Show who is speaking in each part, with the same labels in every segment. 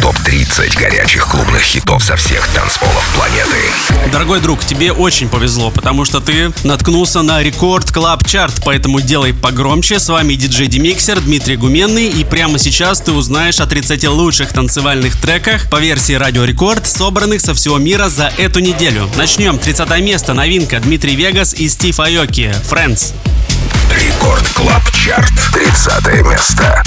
Speaker 1: топ ТОП-30 горячих клубных хитов со всех танцполов планеты.
Speaker 2: Дорогой друг, тебе очень повезло, потому что ты наткнулся на рекорд Клаб Чарт, поэтому делай погромче. С вами диджей Демиксер, Дмитрий Гуменный, и прямо сейчас ты узнаешь о 30 лучших танцевальных треках по версии Радио Рекорд, собранных со всего мира за эту неделю. Начнем. 30 место. Новинка. Дмитрий Вегас и Стив Айоки. Friends.
Speaker 1: Рекорд Клаб Чарт. 30 место.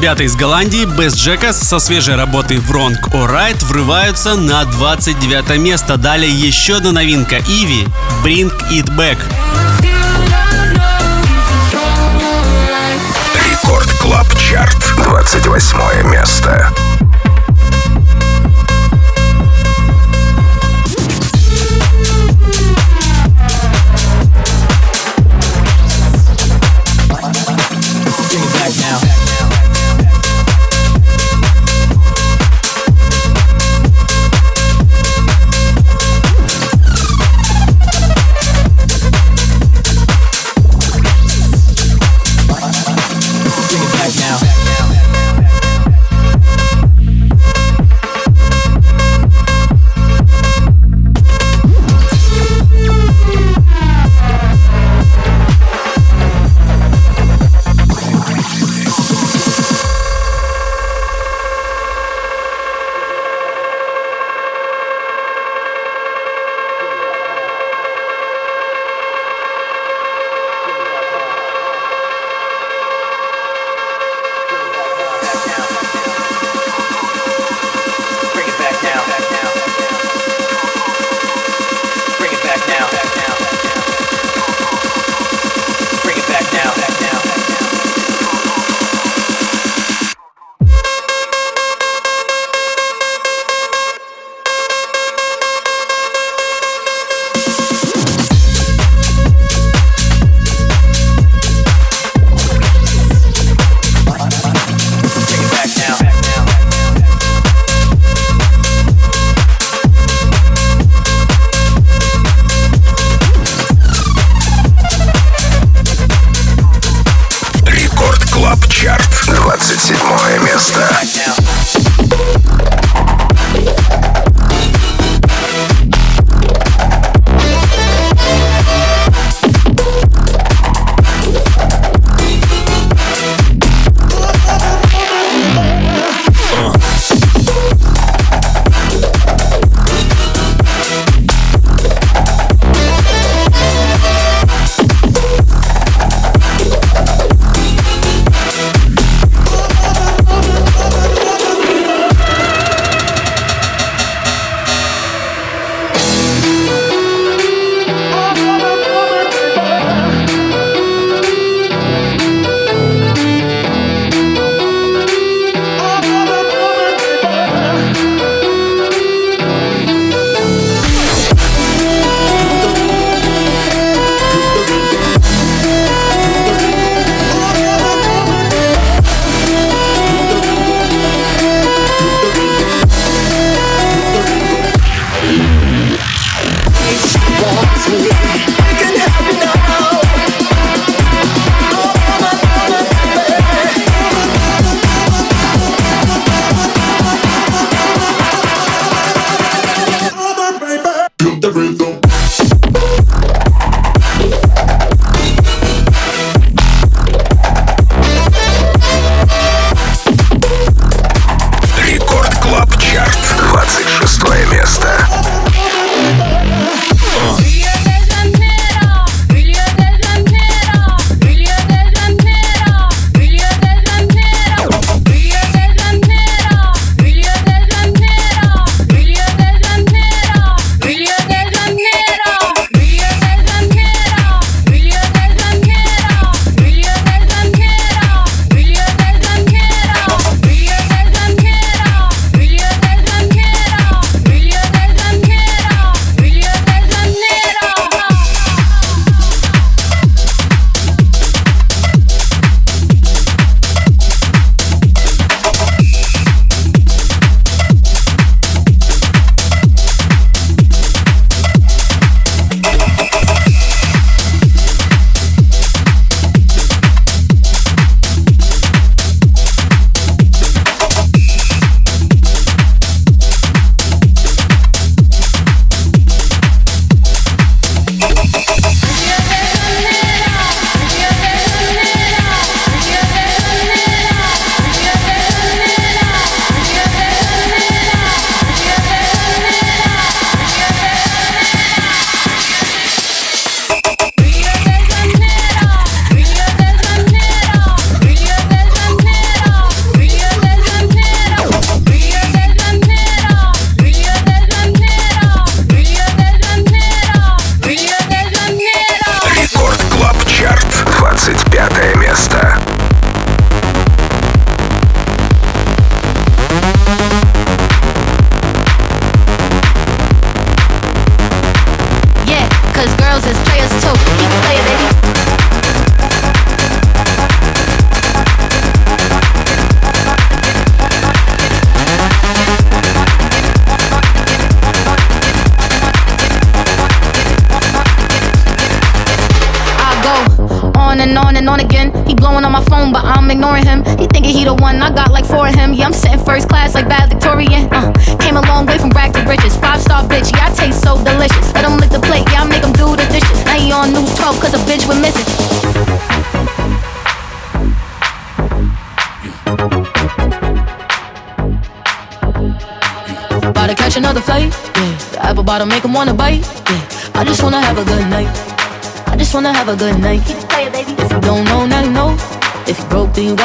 Speaker 2: ребята из Голландии Best Jackass со свежей работой Wrong or Right врываются на 29 место. Далее еще одна новинка Иви Bring It Back.
Speaker 1: Рекорд Клаб Чарт, 28 место.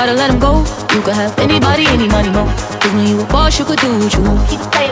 Speaker 3: gotta let him go. You could have anybody, any money, more. Cause when you a boss, you could do what you want.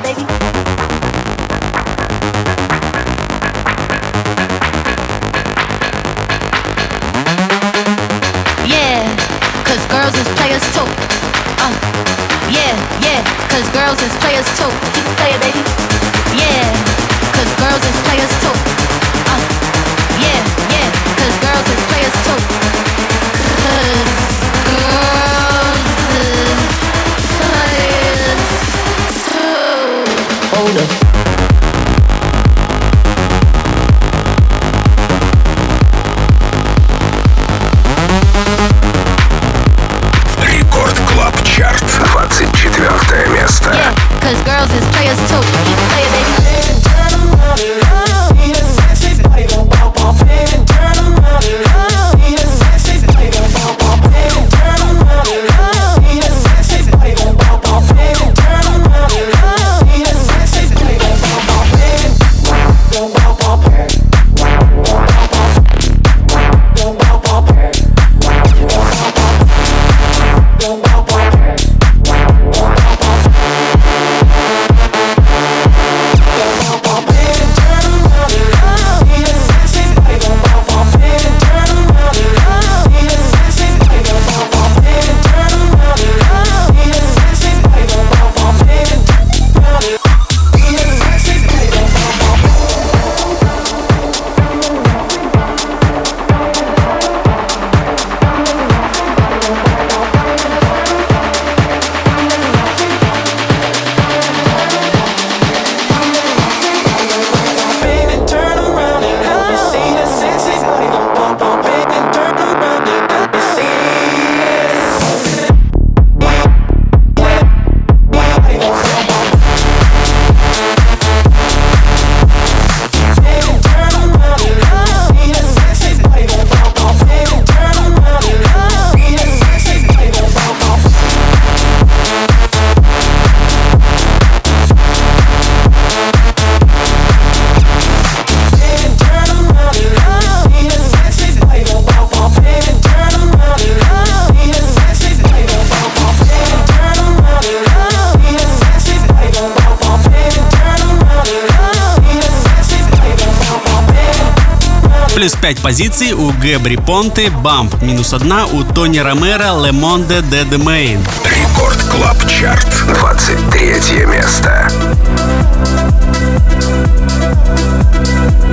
Speaker 2: 5 позиций у Гэбри Понте, Бамп минус 1 у Тони Ромеро, Лемонде, Дед Мейн.
Speaker 1: Рекорд Клаб Чарт, 23 место.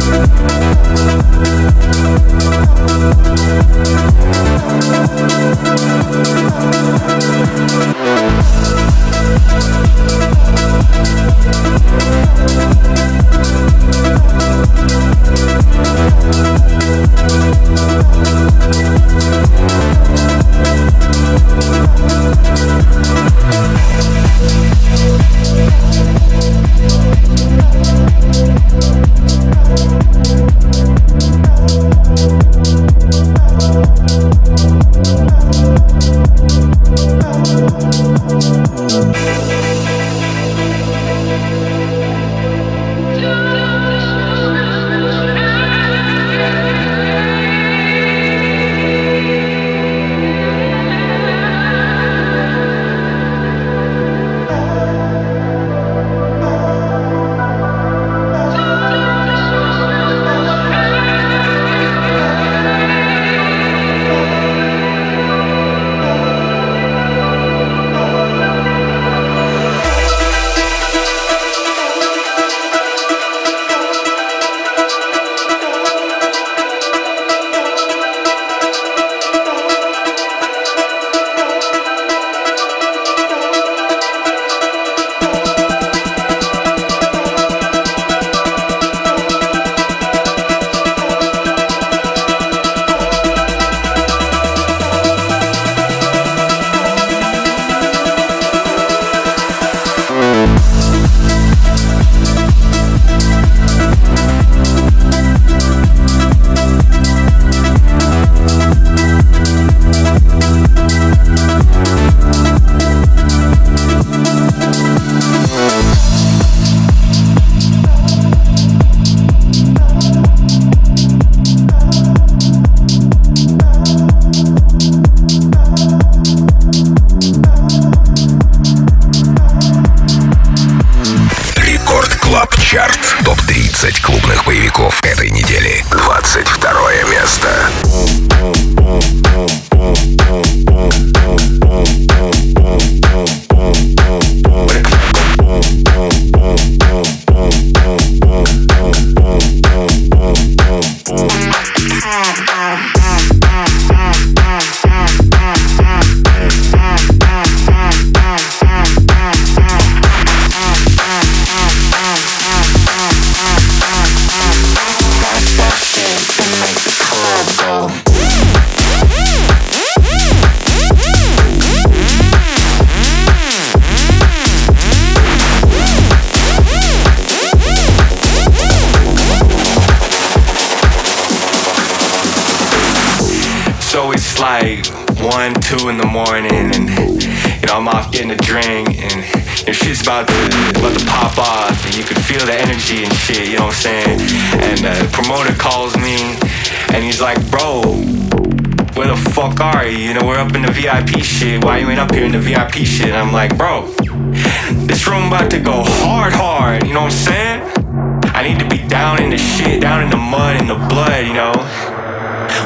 Speaker 4: Thank you Рекорд Клаб Чарт. Топ-30 клубных боевиков этой недели. 22 место.
Speaker 5: two in the morning, and you know I'm off getting a drink, and you know, shit's about to about to pop off, and you can feel the energy and shit. You know what I'm saying? And the promoter calls me, and he's like, "Bro, where the fuck are you? You know we're up in the VIP shit. Why you ain't up here in the VIP shit?" And I'm like, "Bro, this room about to go hard, hard. You know what I'm saying? I need to be down in the shit, down in the mud, in the blood. You know."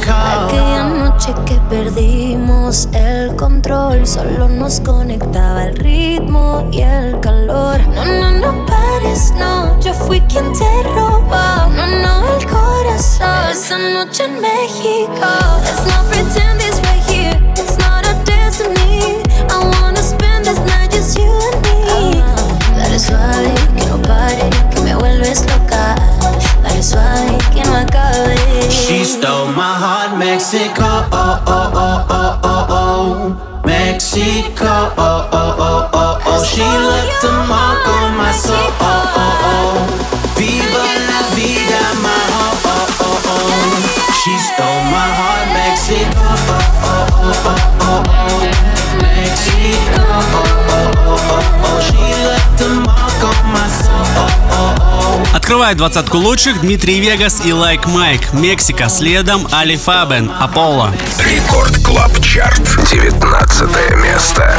Speaker 5: Aquella noche que perdimos el control, solo nos conectaba el ritmo y el calor. No, no, no pares, no, yo fui quien te robó. No, no, el corazón. Esa noche en México,
Speaker 6: let's not pretend. Mexico, oh, oh, oh, oh, oh, oh. Mexico, oh, oh,
Speaker 7: oh, oh, oh. She left
Speaker 8: a mark on my soul, oh, oh, oh. Viva la vida, my heart, oh, oh, oh. She stole my heart, Mexico, oh, oh, oh, oh, oh. Открывает двадцатку лучших Дмитрий Вегас и Лайк like Майк. Мексика. Следом Али Фабен. Аполло.
Speaker 9: Рекорд Клаб Чарт. 19 место.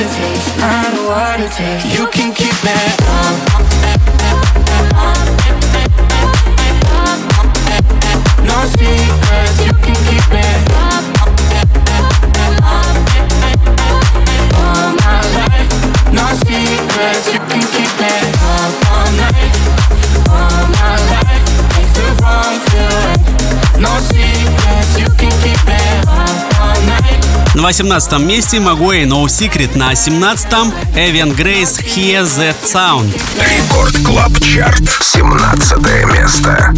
Speaker 10: know what it takes. You can keep No secrets, you can keep it. All my life, no secrets, you can keep all night, all my life, I
Speaker 2: На 18 месте Magway No Secret, на 17-м Эвен Грейс Hear That Sound.
Speaker 9: Рекорд Клаб Чарт, 17 место.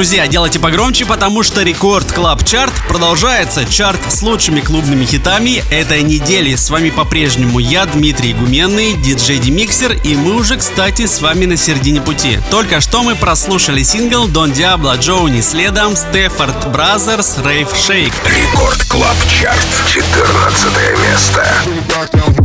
Speaker 11: Друзья, делайте погромче, потому что Рекорд Клаб Чарт продолжается. Чарт с лучшими клубными хитами этой недели. С вами по-прежнему я, Дмитрий Гуменный, диджей Демиксер, и мы уже, кстати, с вами на середине пути. Только что мы прослушали сингл Дон Диабло Джоуни, следом Стефорд Бразерс Рейв Шейк. Рекорд Клаб Чарт, 14 место.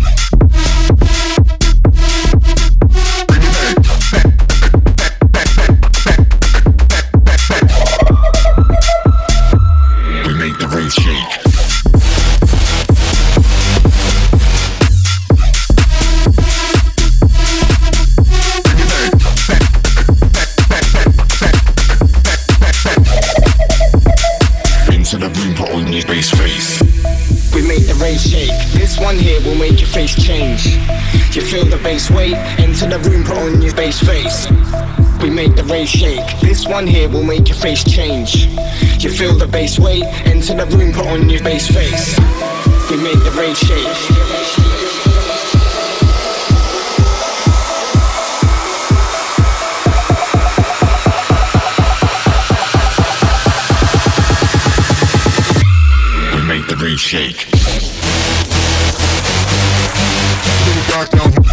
Speaker 11: one here will make your face change. You feel the bass weight, enter the room, put on your bass face. We make the rain shake. shake. Back down.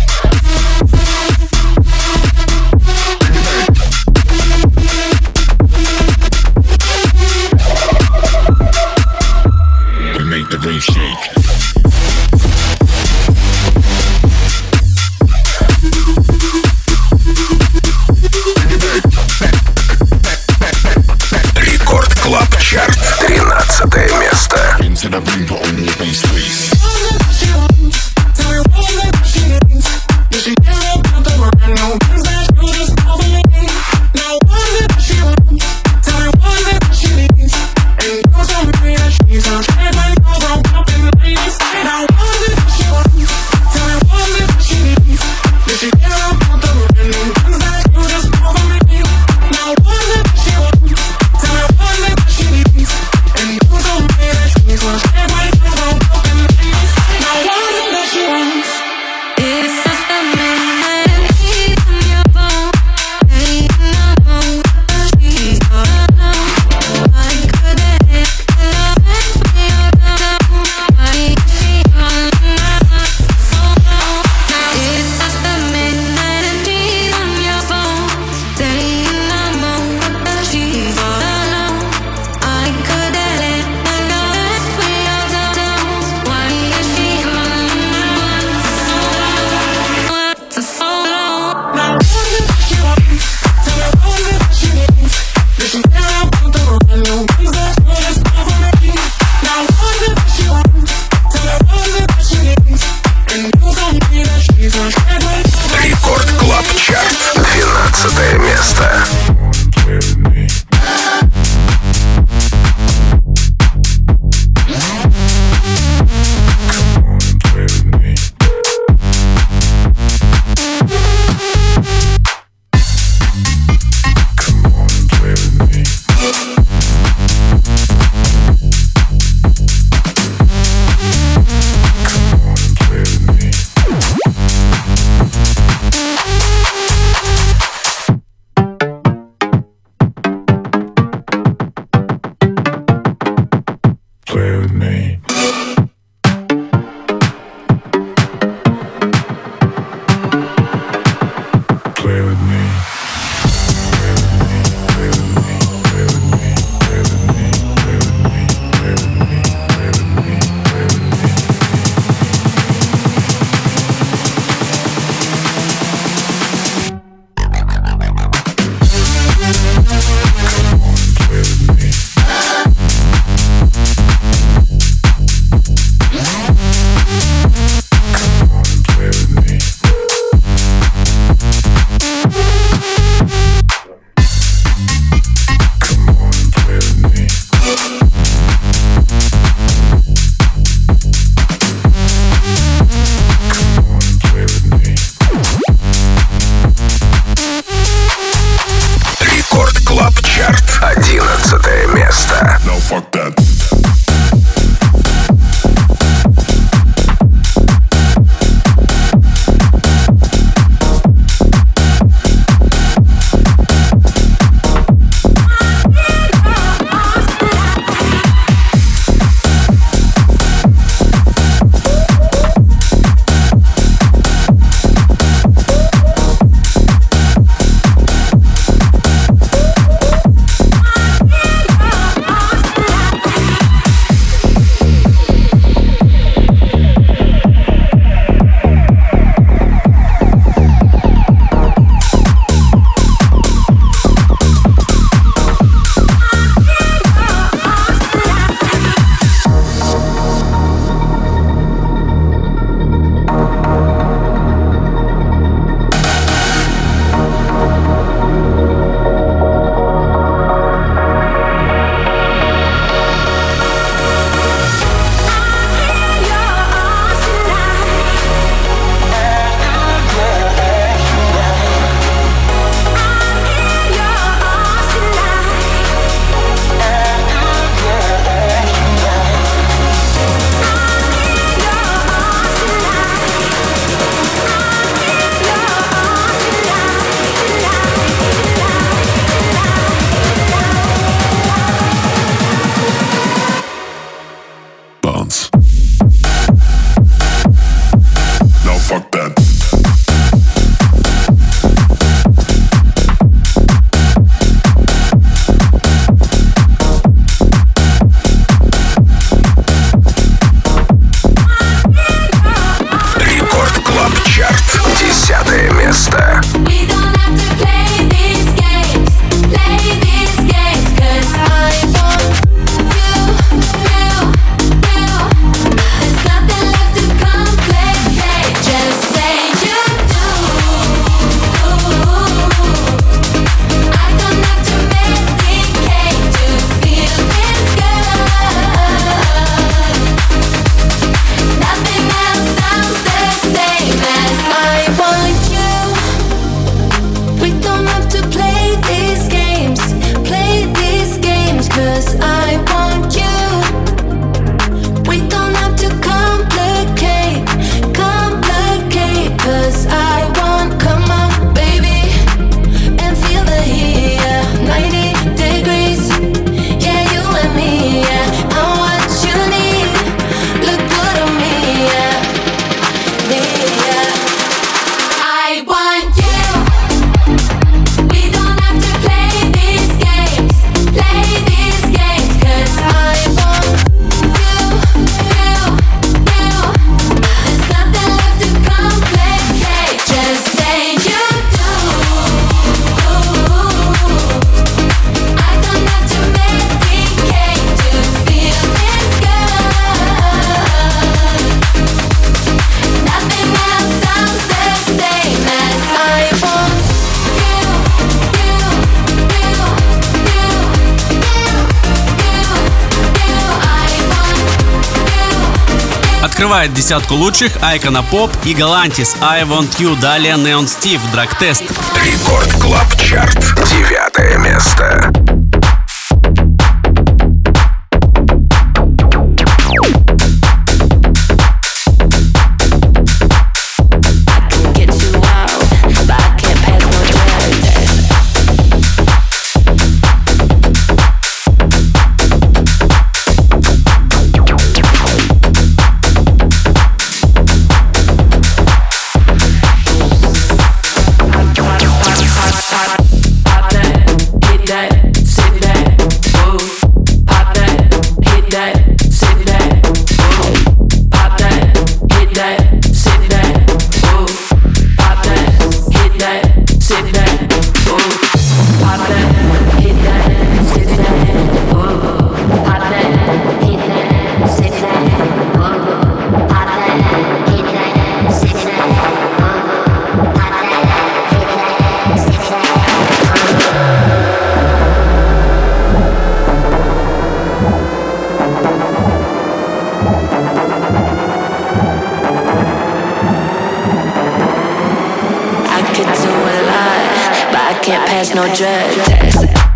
Speaker 11: Открывает десятку лучших Айкона Поп и Галантис I Want You. Далее Neon Steve, Драг Тест. Рекорд Клаб Чарт. Девятое место. has no dread.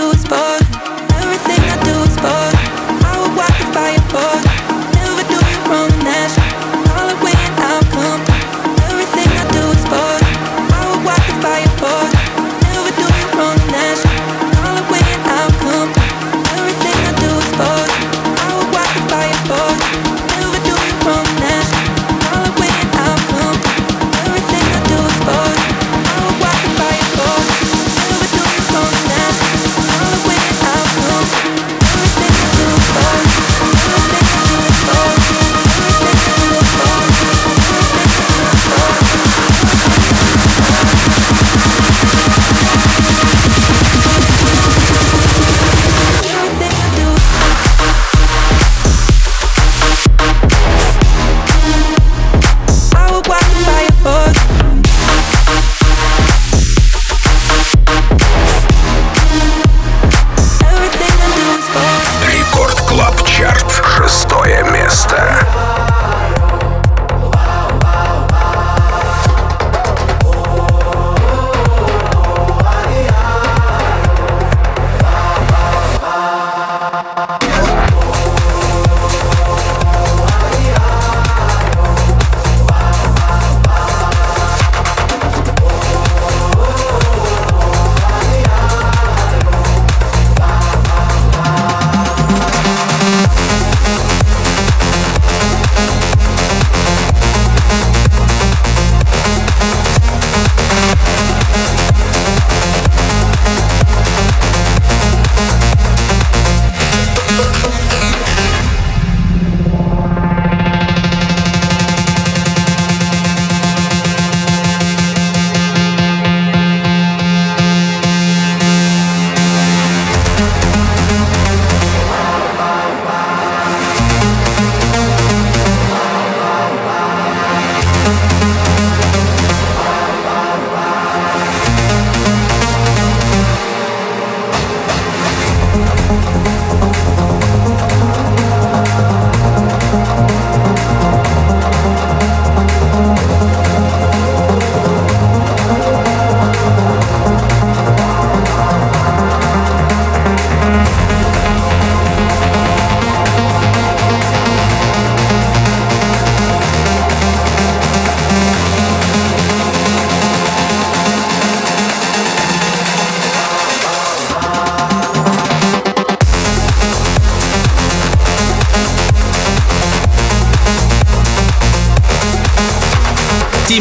Speaker 11: do is burn. Everything I do is burn.
Speaker 2: I would walk the fire, burn.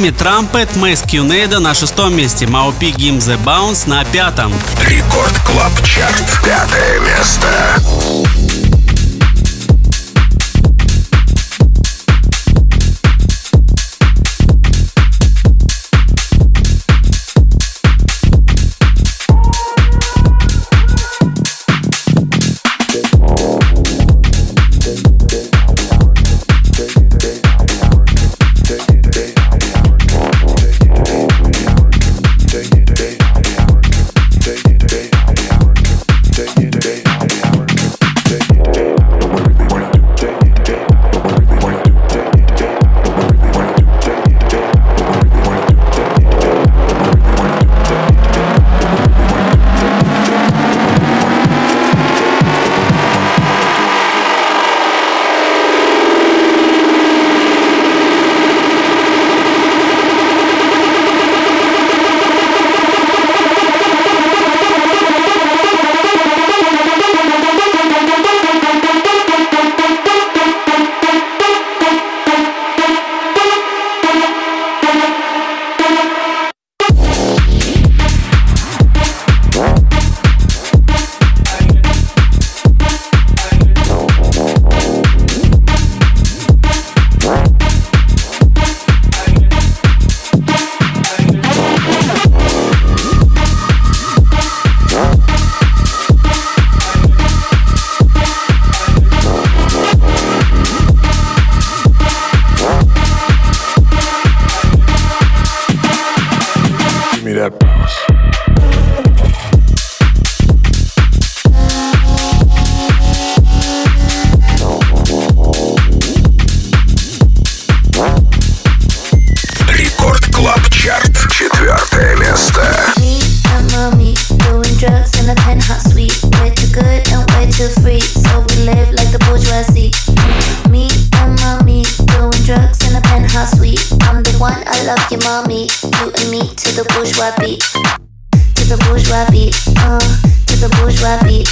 Speaker 2: Томми Трампет, Мэйс Кьюнейда на шестом месте, Маупи Гим The Bounce на пятом. Рекорд Клаб Чарт. Пятое место. In a penthouse suite. Way too good and way too free, so we live like the bourgeoisie. Me and mommy doing drugs
Speaker 1: in a penthouse suite. I'm the
Speaker 12: one I love you, mommy. You and me to the bourgeois beat, to the bourgeois beat, uh, to the bourgeois beat,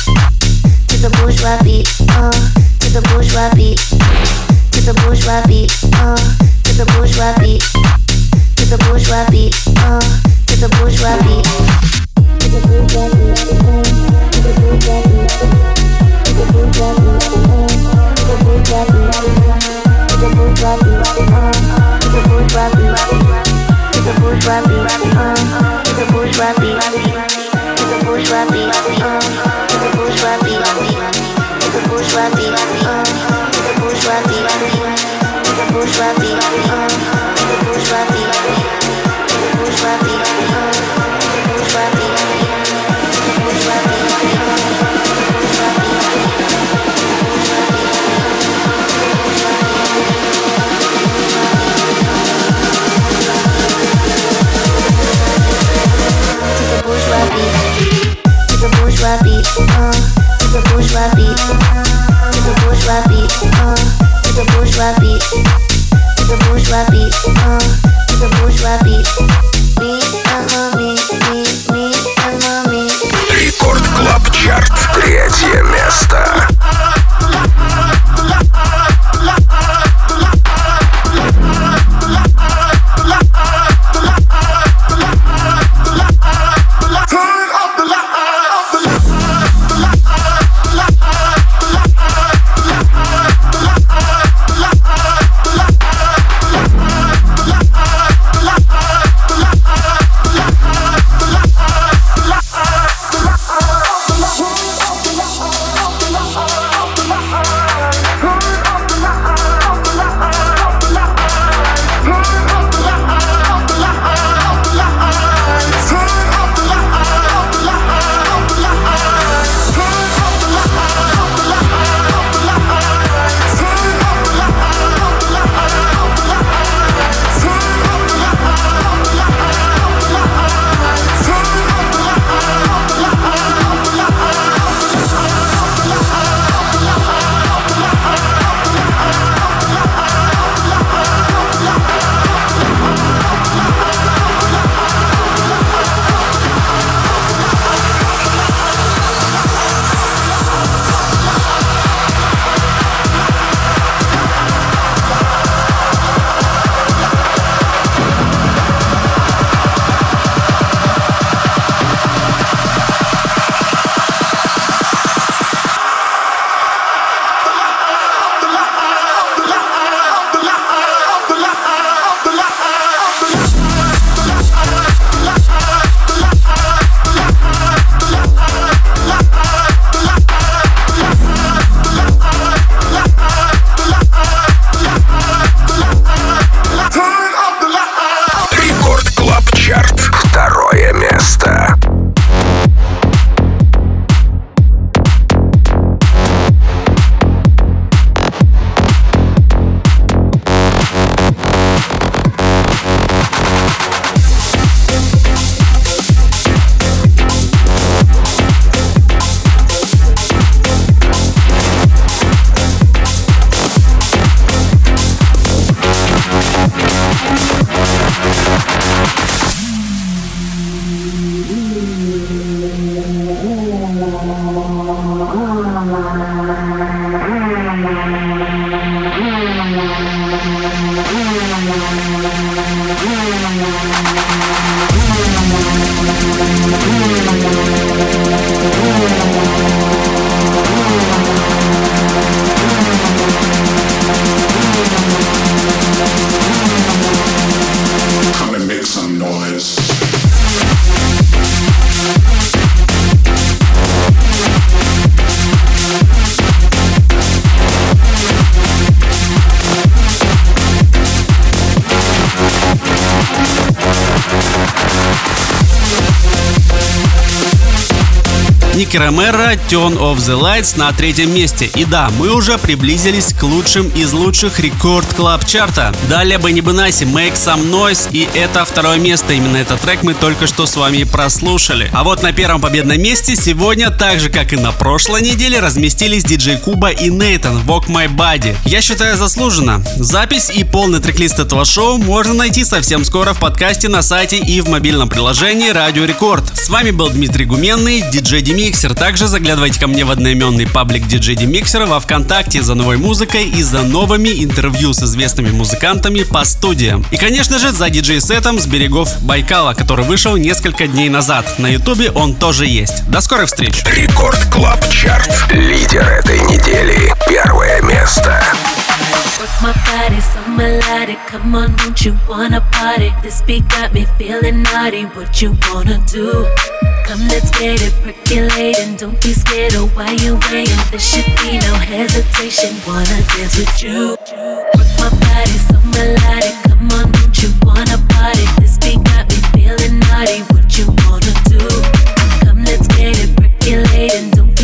Speaker 12: to the bourgeois beat,
Speaker 1: uh, to the bourgeois beat, to the bourgeois beat, uh, to
Speaker 2: the bourgeois beat, to the bourgeois beat, uh, to the bourgeois beat bourgeois beat. Uh.
Speaker 1: bourgeois beat. It's a bourgeois
Speaker 13: beat. Uh, it's a bourgeois
Speaker 14: beat. It's a bourgeois beat. Uh, it's a bourgeois beat. Me, uh-huh, me, me, me, uh-huh, me.
Speaker 4: Рекорд Клаб Чарт. Третье место.
Speaker 2: Ромеро Гитара Turn of the Lights на третьем месте. И да, мы уже приблизились к лучшим из лучших рекорд клаб чарта. Далее Бенни Бенаси Make Some Noise и это второе место. Именно этот трек мы только что с вами прослушали. А вот на первом победном месте сегодня, так же как и на прошлой неделе, разместились диджей Куба и Нейтан Walk My Body. Я считаю заслуженно. Запись и полный трек-лист этого шоу можно найти совсем скоро в подкасте на сайте и в мобильном приложении Радио Рекорд. С вами был Дмитрий Гуменный, диджей Демиксер. Также заглядывайте ко мне в одноименный паблик DJ Demixer во Вконтакте за новой музыкой и за новыми интервью с известными музыкантами по студиям. И, конечно же, за диджей-сетом с берегов Байкала, который вышел несколько дней назад. На ютубе он тоже есть. До скорых встреч!
Speaker 1: Рекорд Клаб Чарт. Лидер этой недели. Первое место.
Speaker 13: Work my body so melodic. Come on, don't you wanna party? This beat got me feeling naughty. What you wanna do? Come, let's get it percolating. Don't be scared or why you away. Oh, there should be no hesitation. Wanna dance with you? Work my body so melodic. Come on, don't you wanna party? This beat got me feeling naughty. What you wanna do? Come, let's get it percolating. Don't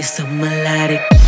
Speaker 13: body so melodic.